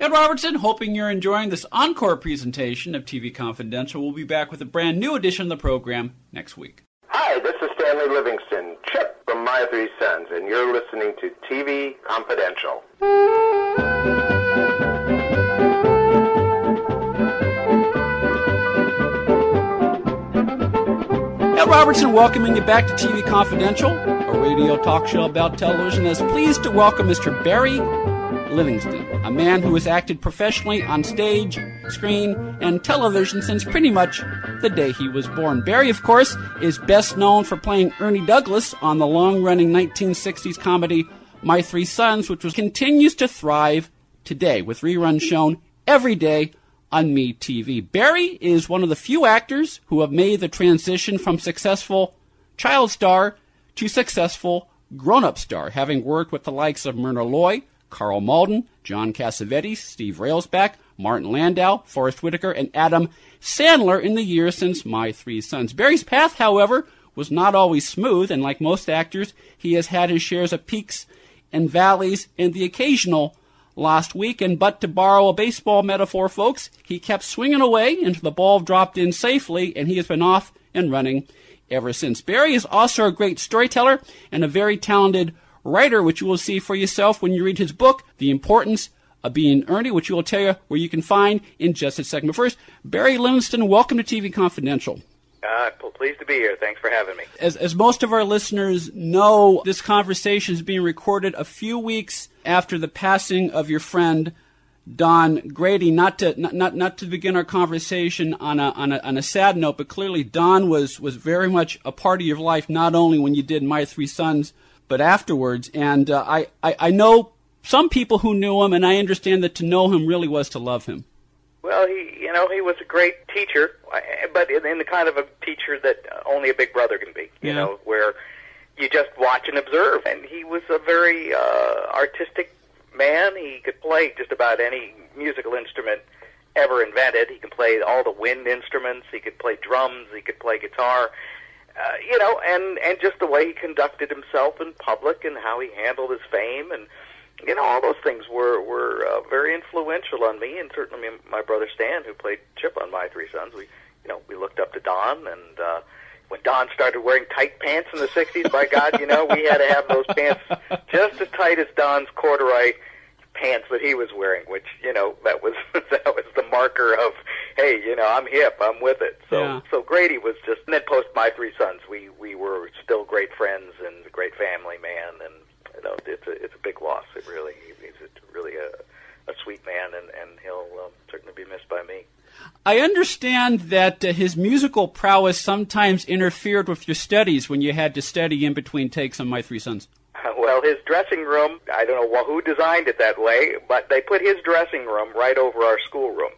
Ed Robertson, hoping you're enjoying this encore presentation of TV Confidential. We'll be back with a brand new edition of the program next week. Hi, this is Stanley Livingston, Chip from My Three Sons, and you're listening to TV Confidential. Ed Robertson welcoming you back to TV Confidential, a radio talk show about television. Is pleased to welcome Mr. Barry Livingston, a man who has acted professionally on stage, screen, and television since pretty much the day he was born. Barry, of course, is best known for playing Ernie Douglas on the long running 1960s comedy My Three Sons, which was, continues to thrive today with reruns shown every day on MeTV. Barry is one of the few actors who have made the transition from successful child star to successful grown up star, having worked with the likes of Myrna Loy, Karl Malden, John Cassavetes, Steve Railsback, Martin Landau, Forest Whitaker, and Adam Sandler in the years since My Three Sons. Barry's path, however, was not always smooth, and like most actors, he has had his shares of peaks and valleys and the occasional lost week. And but to borrow a baseball metaphor, folks, he kept swinging away until the ball dropped in safely, and he has been off and running ever since. Barry is also a great storyteller and a very talented writer, which you will see for yourself when you read his book, The Importance of Being Ernie, which we will tell you where you can find in just a second. But first, Barry Livingston, welcome to TV Confidential. Uh, pleased to be here. Thanks for having me. As, as most of our listeners know, this conversation is being recorded a few weeks after the passing of your friend Don Grady. Not to not not, not to begin our conversation on a, on a on a sad note, but clearly Don was was very much a part of your life. Not only when you did My Three Sons, but afterwards. And uh, I, I I know some people who knew him, and I understand that to know him really was to love him. Well, he, you know, he was a great teacher, but in, in the kind of a teacher that only a big brother can be. You Yeah. know, where you just watch and observe. And he was a very uh, artistic man. He could play just about any musical instrument ever invented. He could play all the wind instruments. He could play drums. He could play guitar. Uh, you know, and and just the way he conducted himself in public and how he handled his fame and you know all those things were were uh, very influential on me and certainly my brother Stan who played Chip on My Three Sons we you know we looked up to Don and uh when Don started wearing tight pants in the 60s by god you know we had to have those pants just as tight as Don's corduroy pants that he was wearing which you know that was that was the marker of hey you know I'm hip I'm with it so Yeah. so Grady was just and then post My Three Sons we we were still great friends and a great family man and you know, it's a it's a big loss. It really he's a, really a, a sweet man, and and he'll um, certainly be missed by me. I understand that uh, his musical prowess sometimes interfered with your studies when you had to study in between takes on My Three Sons. Well, his dressing room, I don't know who designed it that way, but they put his dressing room right over our schoolroom.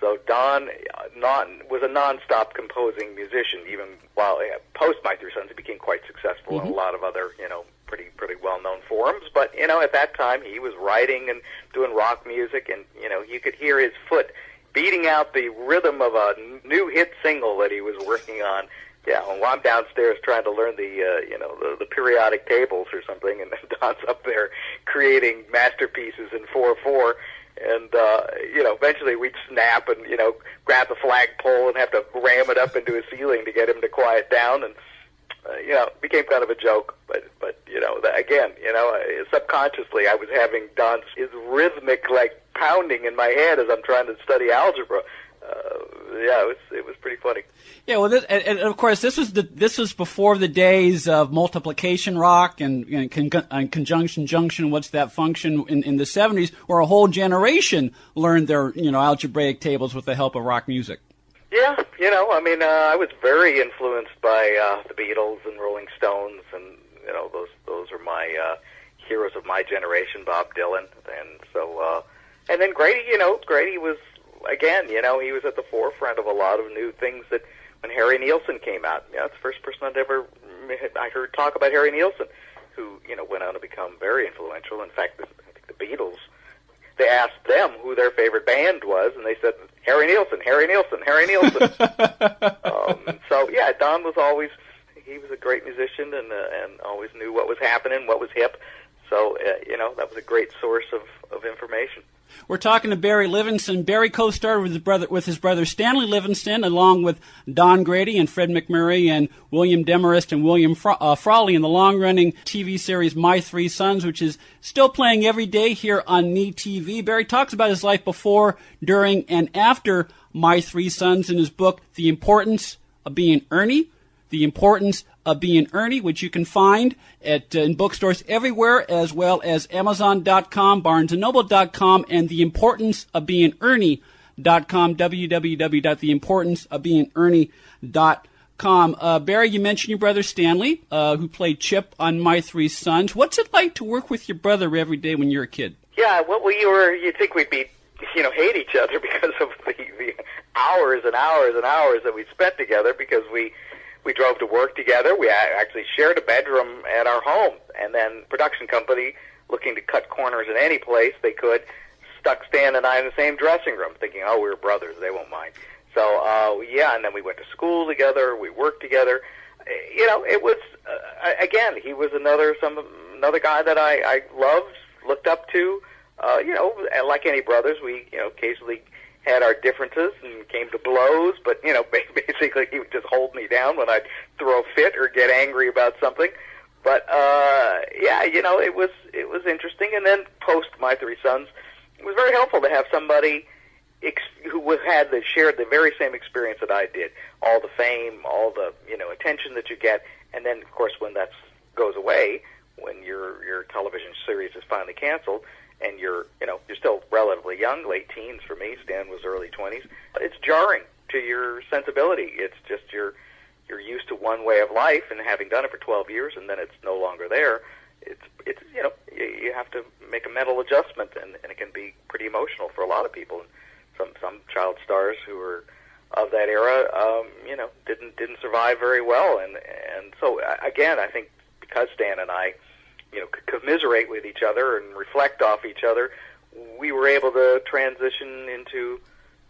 So Don non, was a nonstop composing musician, even while uh, post My Three Sons, he became quite successful in a lot of other, you know, pretty pretty well known forums. But you know, at that time, he was writing and doing rock music, and you know, you could hear his foot beating out the rhythm of a new hit single that he was working on. Yeah, well, I'm downstairs trying to learn the uh, you know the, the periodic tables or something, and then Don's up there creating masterpieces in four four. And uh, you know, eventually we'd snap and you know grab the flagpole and have to ram it up into his ceiling to get him to quiet down. And uh, you know, it became kind of a joke. But but you know, that, again, you know, uh, subconsciously I was having Don's his rhythmic like pounding in my head as I'm trying to study algebra. Uh, yeah, it was it was pretty funny. Yeah, well, this, and, and of course, this was the this was before the days of multiplication rock and, and, con- and conjunction junction. What's that function in, in the '70s, where a whole generation learned their you know algebraic tables with the help of rock music. Yeah, you know, I mean, uh, I was very influenced by uh, the Beatles and Rolling Stones, and you know, those those are my uh, heroes of my generation, Bob Dylan, and so, uh, and then Grady, you know, Grady was again, you know, he was at the forefront of a lot of new things that when Harry Nilsson came out, you know, that's the first person I'd ever I heard talk about Harry Nilsson, who you know went on to become very influential. In fact, the, I think the Beatles they asked them who their favorite band was, and they said Harry Nilsson, Harry Nilsson, Harry Nilsson. um, so yeah, Don was always he was a great musician and uh, and always knew what was happening, what was hip. So uh, you know that was a great source of of information. We're talking to Barry Livingston. Barry co-starred with his brother with his brother Stanley Livingston, along with Don Grady and Fred MacMurray and William Demarest and William Fra- uh, Frawley in the long-running TV series My Three Sons, which is still playing every day here on MeTV. Barry talks about his life before, during, and after My Three Sons in his book, The Importance of Being Ernie, The Importance of Being Ernie, which you can find at uh, in bookstores everywhere, as well as Amazon.com, BarnesandNoble.com, and The Importance of Being Ernie.com, www.theimportanceofbeingernie.com. Uh, Barry, you mentioned your brother Stanley, uh, who played Chip on My Three Sons. What's it like to work with your brother every day when you're a kid? Yeah, well, we were. You'd think we'd be, you know, hate each other because of the, the hours and hours and hours that we spent together because we we drove to work together. We actually shared a bedroom at our home, and then production company looking to cut corners in any place they could stuck Stan and I in the same dressing room, thinking, oh, we are brothers, they won't mind. So uh, yeah, and then we went to school together. We worked together. You know, it was uh, again. He was another some another guy that I, I loved, looked up to. Uh, you know, like any brothers, we you know occasionally had our differences and came to blows, but you know, basically he would just hold me down when I'd throw a fit or get angry about something. But uh, yeah, you know, it was it was interesting. And then post my three sons, it was very helpful to have somebody ex- who had the shared the very same experience that I did. All the fame, all the you know attention that you get, and then of course when that goes away, when your your television series is finally canceled, and you're you know you're still relatively young, late teens for me. Stan was early twenties. It's jarring to your sensibility. It's just you're you're used to one way of life, and having done it for 12 years, and then it's no longer there. It's it's you know you, you have to make a mental adjustment, and, and it can be pretty emotional for a lot of people. And some some child stars who were of that era, um, you know, didn't didn't survive very well, and and so again, I think because Stan and I you know, commiserate with each other and reflect off each other, we were able to transition into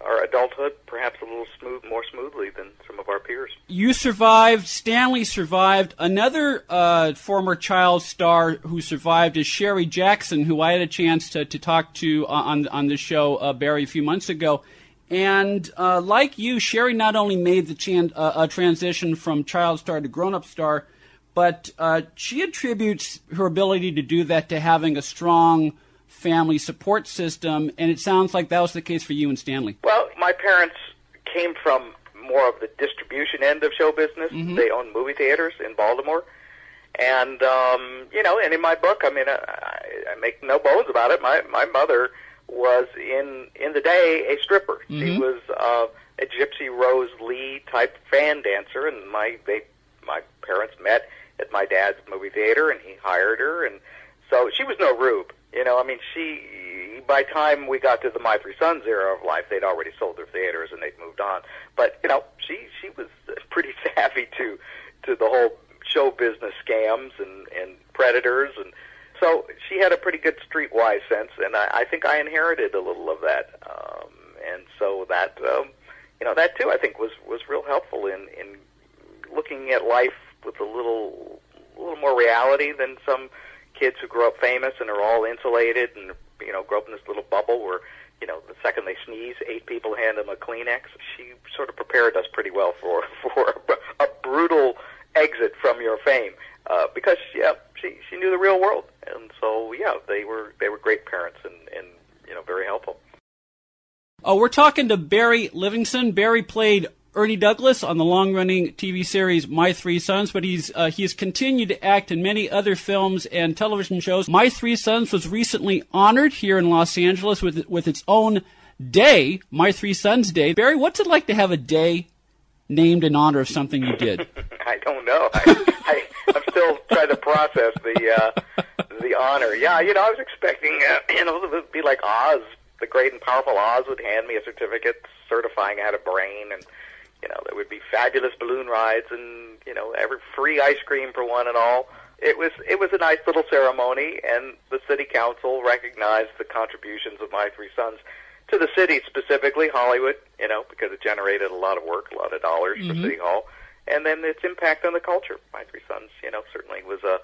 our adulthood perhaps a little smooth, more smoothly than some of our peers. You survived. Stanley survived. Another uh, former child star who survived is Sherry Jackson, who I had a chance to, to talk to uh, on on the show uh, Barry a few months ago. And uh, like you, Sherry not only made the chan- uh, a transition from child star to grown up star, but uh, she attributes her ability to do that to having a strong family support system, and it sounds like that was the case for you and Stanley. Well, my parents came from more of the distribution end of show business. Mm-hmm. They owned movie theaters in Baltimore. And um, you know, and in my book, I mean, I, I make no bones about it. My my mother was in in the day a stripper. Mm-hmm. She was uh, a Gypsy Rose Lee type fan dancer, and my they my parents met at my dad's movie theater, and he hired her, and so she was no rube. You know, I mean, she. By time we got to the My Three Sons era of life, they'd already sold their theaters and they'd moved on. But you know, she she was pretty savvy to to the whole show business scams and and predators, and so she had a pretty good streetwise sense, and I, I think I inherited a little of that. Um, and so that um, you know that too, I think was was real helpful in in looking at life with a little a little more reality than some kids who grow up famous and are all insulated and you know grow up in this little bubble where you know the second they sneeze, eight people hand them a Kleenex. She sort of prepared us pretty well for for a, a brutal exit from your fame uh, because yeah, she she knew the real world, and so yeah, they were they were great parents and and you know very helpful. Oh, we're talking to Barry Livingston. Barry played Ernie Douglas on the long-running TV series My Three Sons, but he's uh, he has continued to act in many other films and television shows. My Three Sons was recently honored here in Los Angeles with with its own day, My Three Sons Day. Barry, what's it like to have a day named in honor of something you did? I don't know. I, I, I'm still trying to process the uh, the honor. Yeah, you know, I was expecting uh, you know it would be like Oz, the great and powerful Oz would hand me a certificate certifying I had a brain and you know, there would be fabulous balloon rides and you know every free ice cream for one and all. It was it was a nice little ceremony, and the city council recognized the contributions of my three sons to the city, specifically Hollywood. You know, because it generated a lot of work, a lot of dollars mm-hmm. for City Hall, and then its impact on the culture. My three sons, you know, certainly was a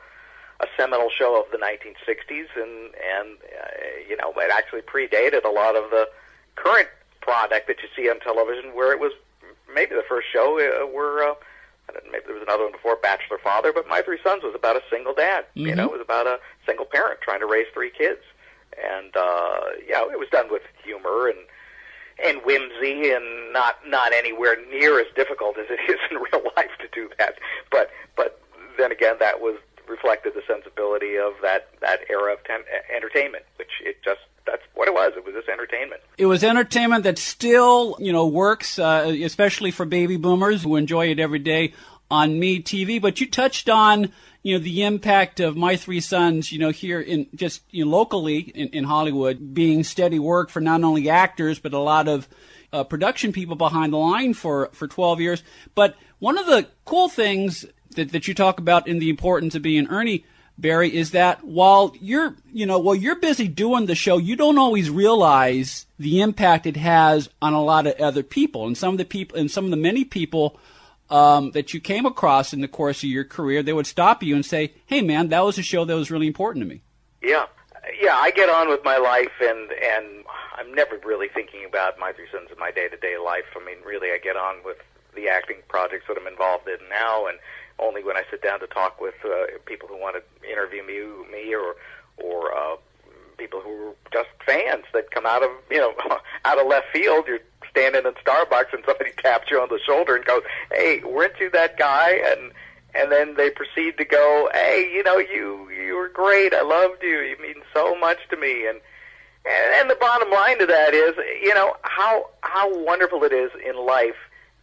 a seminal show of the 1960s, and and uh, you know it actually predated a lot of the current product that you see on television, where it was maybe the first show uh, where. Uh, maybe there was another one before Bachelor Father, but My Three Sons was about a single dad. Mm-hmm. You know, it was about a single parent trying to raise three kids, and uh, yeah, it was done with humor and and whimsy, and not not anywhere near as difficult as it is in real life to do that. But but then again, that was reflected the sensibility of that that era of ten- entertainment, which it just that's what it was. It was just entertainment. It was entertainment that still, you know, works, uh, especially for baby boomers who enjoy it every day on Me TV. But you touched on, you know, the impact of My Three Sons, you know, here in just you know, locally in, in Hollywood, being steady work for not only actors but a lot of uh, production people behind the line for for 12 years. But one of the cool things that, that you talk about in the importance of being Ernie Barry, is that while you're, you know, while you're busy doing the show, you don't always realize the impact it has on a lot of other people. And some of the people, and some of the many people um, that you came across in the course of your career, they would stop you and say, "Hey, man, that was a show that was really important to me." Yeah, yeah. I get on with my life, and and I'm never really thinking about my three sons in my day to day life. I mean, really, I get on with the acting projects that I'm involved in now, and only when I sit down to talk with uh, people who want to interview me, me or or uh, people who are just fans that come out of you know out of left field. You're standing in Starbucks and somebody taps you on the shoulder and goes, "Hey, weren't you that guy?" and and then they proceed to go, "Hey, you know, you you were great. I loved you. You mean so much to me." And and, and the bottom line to that is, you know, how how wonderful it is in life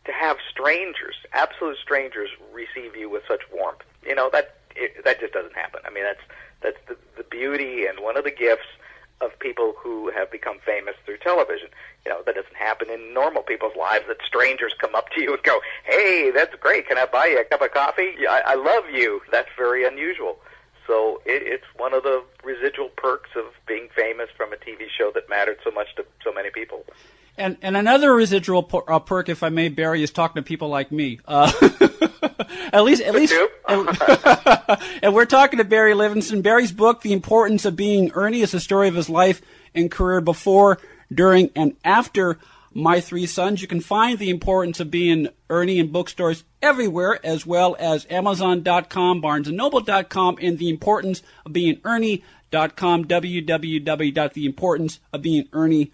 to have strangers, absolute strangers, receive you with such warmth. You know that it, that just doesn't happen. I mean, that's that's the, the beauty and one of the gifts of people who have become famous through television. You know, that doesn't happen in normal people's lives. That strangers come up to you and go, "Hey, that's great. Can I buy you a cup of coffee? I, I love you." That's very unusual. So it, it's one of the residual perks of being famous from a TV show that mattered so much to so many people. And and another residual per, uh, perk, if I may, Barry, is talking to people like me. Uh, at least, at least, and we're talking to Barry Livingston. Barry's book, "The Importance of Being Ernie," is the story of his life and career before, during, and after my three sons. You can find the importance of being Ernie in bookstores everywhere, as well as Amazon.com, BarnesandNoble.com, and the importance of being Ernie.com, www.theimportanceofbeingernie.com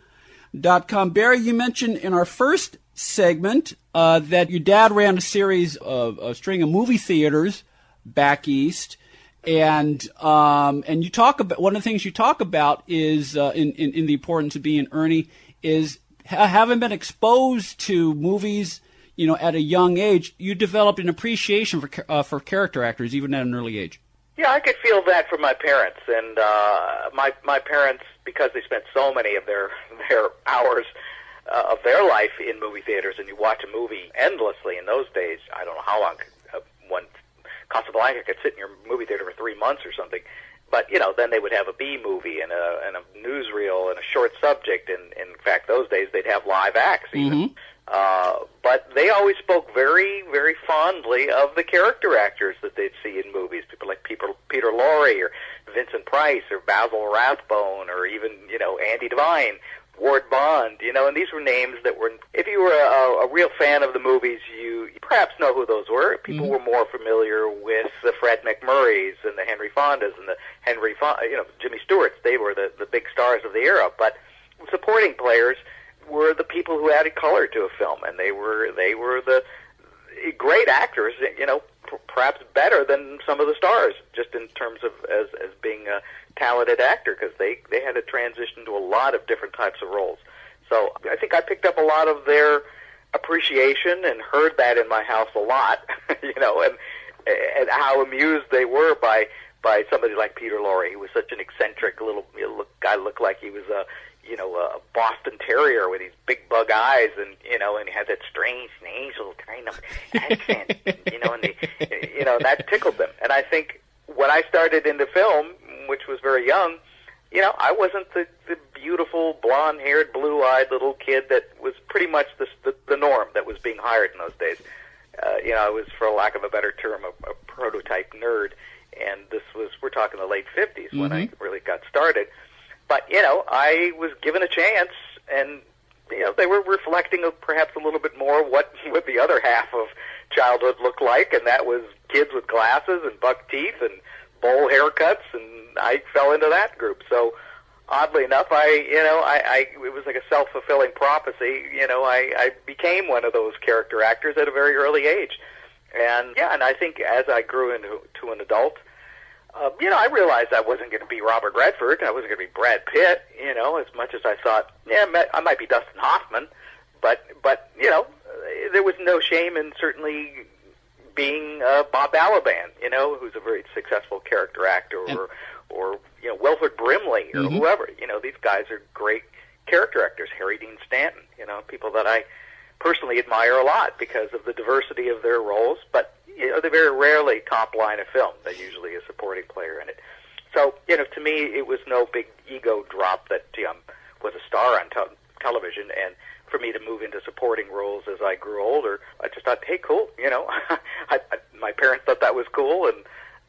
com. Barry, you mentioned in our first segment uh, that your dad ran a series of a string of movie theaters back east, and um, and you talk about one of the things you talk about is uh, in, in, in the importance of being Ernie is ha- having been exposed to movies. You know, at a young age, you developed an appreciation for uh, for character actors, even at an early age. Yeah, I could feel that from my parents, and uh, my my parents because they spent so many of their their hours uh, of their life in movie theaters, and you watch a movie endlessly in those days. I don't know how long uh, one Casablanca could sit in your movie theater for three months or something. But you know, then they would have a B movie and a and a newsreel and a short subject, and, and in fact, those days they'd have live acts even. Mm-hmm. Uh, but they always spoke very, very fondly of the character actors that they'd see in movies. People like Peter, Peter Lorre or Vincent Price or Basil Rathbone or even, you know, Andy Devine, Ward Bond, you know, and these were names that were, if you were a, a real fan of the movies, you, you perhaps know who those were. People mm-hmm. were more familiar with the Fred MacMurrays and the Henry Fondas and the Henry, Fon- you know, Jimmy Stewarts. They were the, the big stars of the era. But supporting players, were the people who added color to a film, and they were they were the great actors. You know, p- perhaps better than some of the stars, just in terms of as as being a talented actor, because they they had to transition to a lot of different types of roles. So I think I picked up a lot of their appreciation and heard that in my house a lot. you know, and and how amused they were by by somebody like Peter Lorre, who was such an eccentric little you know, look, guy, looked like he was a you know, a Boston Terrier with these big bug eyes, and you know, and he had that strange nasal kind of accent, you know, and they, you know, that tickled them. And I think when I started into film, which was very young, you know, I wasn't the, the beautiful blonde-haired, blue-eyed little kid that was pretty much the, the the norm that was being hired in those days. Uh, you know, I was, for lack of a better term, a, a prototype nerd and this was we're talking the late 50s when I Mhm. really got started. But you know, I was given a chance, and you know, they were reflecting of perhaps a little bit more what what the other half of childhood looked like, and that was kids with glasses and buck teeth and bowl haircuts, and I fell into that group. So oddly enough, I you know I, I it was like a self fulfilling prophecy. You know, I, I became one of those character actors at a very early age, and yeah, and I think as I grew into to an adult. Uh, you know, I realized I wasn't going to be Robert Redford. I wasn't going to be Brad Pitt. You know, as much as I thought, yeah, I might be Dustin Hoffman, but but you know, there was no shame in certainly being uh, Bob Balaban. You know, who's a very successful character actor, or And- or you know, Wilford Brimley, or Mhm. whoever. You know, these guys are great character actors. Harry Dean Stanton. You know, people that I personally admire a lot because of the diversity of their roles, but you know, they're very rarely top line of film. They're usually a supporting player in it. So, you know, to me, it was no big ego drop that um, was a star on te- television, and for me to move into supporting roles as I grew older, I just thought, hey, cool, you know, I, I, my parents thought that was cool, and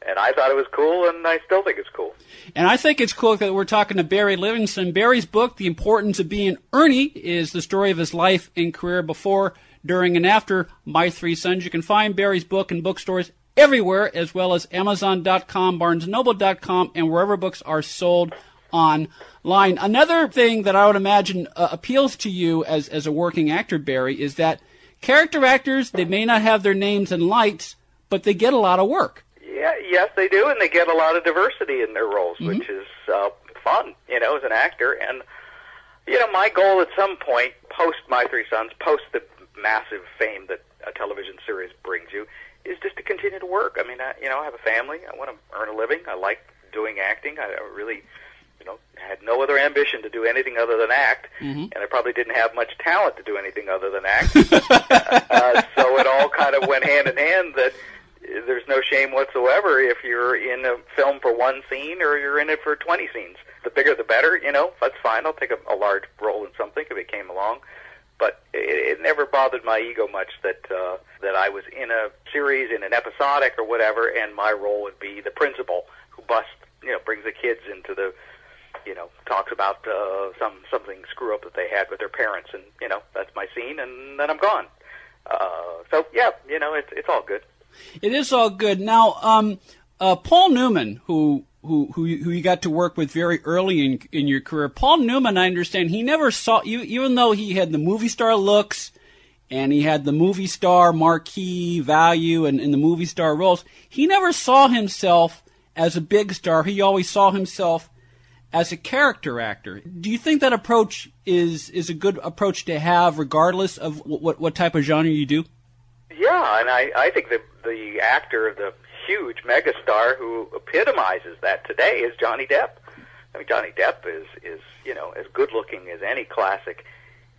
and I thought it was cool, and I still think it's cool. And I think it's cool that we're talking to Barry Livingston. Barry's book, The Importance of Being Ernie, is the story of his life and career before, during, and after My Three Sons. You can find Barry's book in bookstores everywhere, as well as Amazon.com, BarnesNoble.com, and wherever books are sold online. Another thing that I would imagine uh, appeals to you as, as a working actor, Barry, is that character actors, they may not have their names in lights, but they get a lot of work. Yeah, yes, they do, and they get a lot of diversity in their roles, Mm-hmm. which is uh, fun, you know, as an actor. And you know, my goal at some point, post My Three Sons, post the massive fame that a television series brings you, is just to continue to work. I mean, I, you know, I have a family. I want to earn a living. I like doing acting. I, really, know, had no other ambition to do anything other than act, and I probably didn't have much talent to do anything other than act. uh, so it all kind of went hand in hand that there's no shame whatsoever if you're in a film for one scene or you're in it for 20 scenes. The bigger the better, you know, that's fine. I'll take a, a large role in something if it came along. But it, it never bothered my ego much that uh, that I was in a series, in an episodic or whatever, and my role would be the principal who busts, you know, brings the kids into the, you know, talks about uh, some something screw up that they had with their parents, and you know, that's my scene, and then I'm gone. Uh, so yeah, you know, it's it's all good. It is all good. Now, um, uh, Paul Newman, who who who you, who you got to work with very early in in your career, Paul Newman, I understand he never saw you, even though he had the movie star looks, and he had the movie star marquee value and, and the movie star roles. He never saw himself as a big star. He always saw himself as a character actor. Do you think that approach is is a good approach to have, regardless of what what, type of genre you do? Yeah, and I, I think the the actor, the huge megastar who epitomizes that today is Johnny Depp. I mean, Johnny Depp is is you know as good looking as any classic.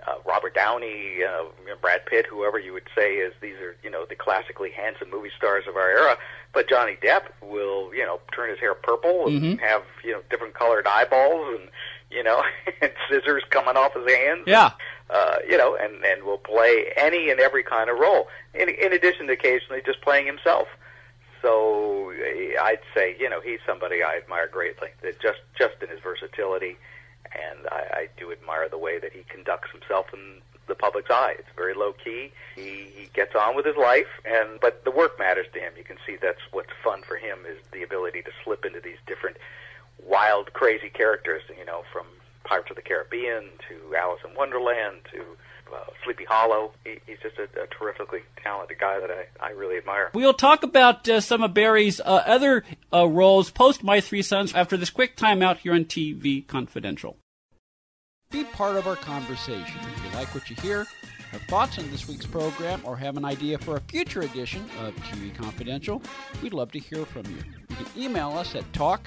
Uh, Robert Downey, uh, Brad Pitt, whoever you would say is these are you know the classically handsome movie stars of our era. But Johnny Depp will you know turn his hair purple and have you know different colored eyeballs and you know and scissors coming off his hands Yeah. uh, you know, and and will play any and every kind of role. In, in addition to occasionally just playing himself. So eh, I'd say, you know, he's somebody I admire greatly. That just just in his versatility, and I, I do admire the way that he conducts himself in the public's eye. It's very low key. He, he gets on with his life, and but the work matters to him. You can see that's what's fun for him is the ability to slip into these different wild, crazy characters. You know, from Pirates of the Caribbean to Alice in Wonderland to uh, Sleepy Hollow. He, he's just a, a terrifically talented guy that I, I really admire. We'll talk about uh, some of Barry's uh, other uh, roles post My Three Sons after this quick timeout here on TV Confidential. Be part of our conversation. If you like what you hear, have thoughts on this week's program, or have an idea for a future edition of TV Confidential, we'd love to hear from you. You can email us at talk